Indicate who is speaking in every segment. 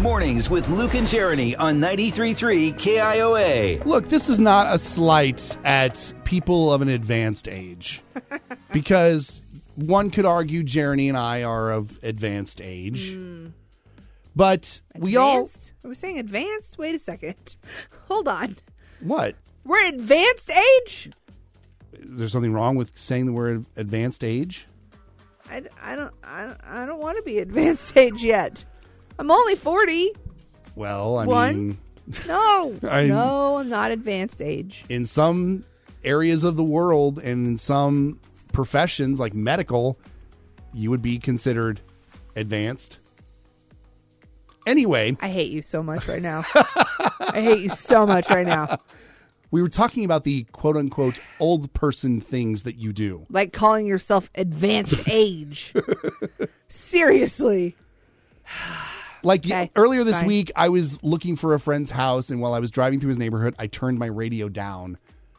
Speaker 1: Mornings with Luke and Jeremy on 93.3 KIOA.
Speaker 2: Look, this is not a slight at people of an advanced age. because one could argue Jeremy and I are of advanced age. Hmm. But we all.
Speaker 3: Advanced? Are we saying advanced? Wait a second. Hold on.
Speaker 2: What?
Speaker 3: We're advanced age?
Speaker 2: There's something wrong with saying the word advanced age?
Speaker 3: I, I don't I don't, I don't want to be advanced age yet. I'm only 40.
Speaker 2: Well, I
Speaker 3: One?
Speaker 2: mean,
Speaker 3: No.
Speaker 2: I-
Speaker 3: no, I'm not advanced age.
Speaker 2: in some areas of the world and in some professions like medical, you would be considered advanced. Anyway,
Speaker 3: I hate you so much right now. I hate you so much right now.
Speaker 2: we were talking about the quote unquote old person things that you do.
Speaker 3: Like calling yourself advanced age. Seriously.
Speaker 2: Like
Speaker 3: Okay,
Speaker 2: earlier this
Speaker 3: fine.
Speaker 2: week, I was looking for a friend's house, and while I was driving through his neighborhood, I turned my radio down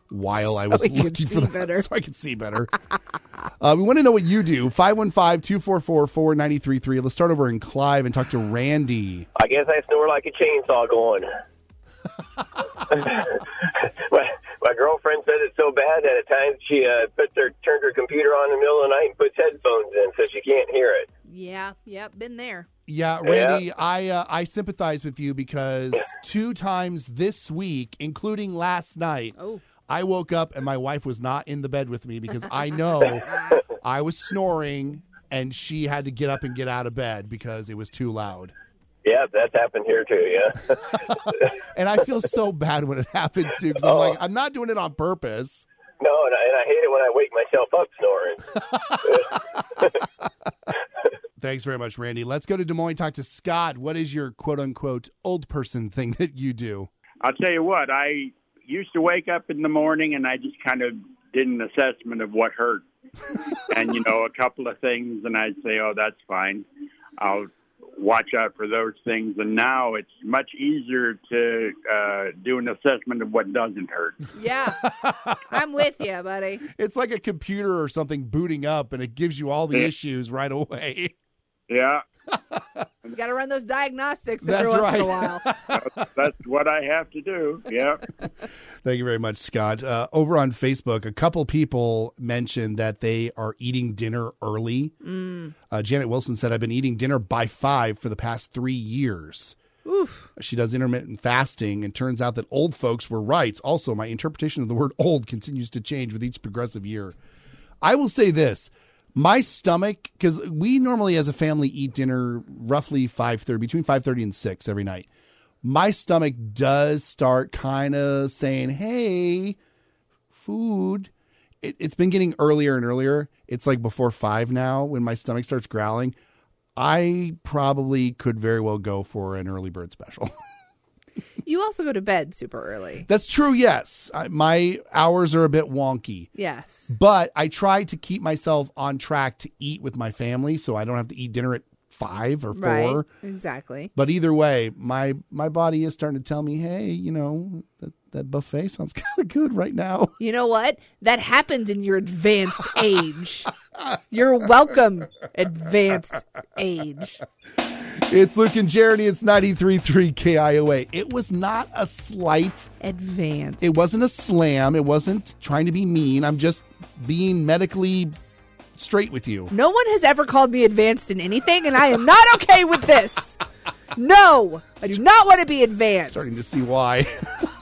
Speaker 2: while I was
Speaker 3: he
Speaker 2: looking for the
Speaker 3: better.
Speaker 2: so I could see better. uh, we want to know what you do. 515-244-4933. Let's start over in Clive and talk to Randy.
Speaker 4: I guess I snore like a chainsaw going. my, my girlfriend said it's so bad that at times she uh, puts her turned her computer on in the middle of the night and puts headphones in so she can't hear it.
Speaker 3: Yeah, yep, been there.
Speaker 2: Yeah, Randy, I uh, I sympathize with you because two times this week, including last night,
Speaker 3: Oh.
Speaker 2: I woke up and my wife was not in the bed with me because I know I was snoring and she had to get up and get out of bed because it was too loud.
Speaker 4: Yeah, that's happened here too. Yeah.
Speaker 2: And I feel so bad when it happens too because I'm like, I'm not doing it on purpose.
Speaker 4: no, and I, and I hate it when I wake myself up snoring.
Speaker 2: Thanks very much, Randy. Let's go to Des Moines. Talk to Scott. What is your quote unquote old person thing that you do?
Speaker 5: I'll tell you what, I used to wake up in the morning and I just kind of did an assessment of what hurt. and, you know, a couple of things, and I'd say, oh, that's fine. I'll watch out for those things. And now it's much easier to uh, do an assessment of what doesn't hurt.
Speaker 3: Yeah. I'm with you, buddy.
Speaker 2: It's like a computer or something booting up and it gives you all the issues right away.
Speaker 5: Yeah,
Speaker 3: You got to run those diagnostics
Speaker 2: That's
Speaker 3: every once in a while.
Speaker 5: that's what I have to do. Yeah.
Speaker 2: Thank you very much, Scott. Uh, over on Facebook, a couple people mentioned that they are eating dinner early. Uh, Janet Wilson said, I've been eating dinner by five for the past three years. She does intermittent fasting, and turns out that old folks were right. Also, my interpretation of the word old continues to change with each progressive year. I will say this. My stomach, because we normally as a family eat dinner roughly five thirty, between five thirty and six every night. My stomach does start kind of saying, "Hey, food." It, it's been getting earlier and earlier. It's like before five now when my stomach starts growling. I probably could very well go for an early bird special.
Speaker 3: You also go to bed super early.
Speaker 2: That's true. Yes, I, my hours are a bit wonky.
Speaker 3: Yes.
Speaker 2: but I try to keep myself on track to eat with my family, so I don't have to eat dinner at five or four.
Speaker 3: Right. Exactly.
Speaker 2: But either way, my my body is starting to tell me, hey, you know, that, that buffet sounds kind of good right now.
Speaker 3: You know what? That happens in your advanced age. You're welcome, advanced age.
Speaker 2: It's Luke and Jeremy. It's 93.3 KIOA. It was not a slight.
Speaker 3: advance.
Speaker 2: It wasn't a slam. It wasn't trying to be mean. I'm just being medically straight with you.
Speaker 3: No one has ever called me advanced in anything, and I am not okay with this. No, I do not want to be advanced.
Speaker 2: Starting to see why.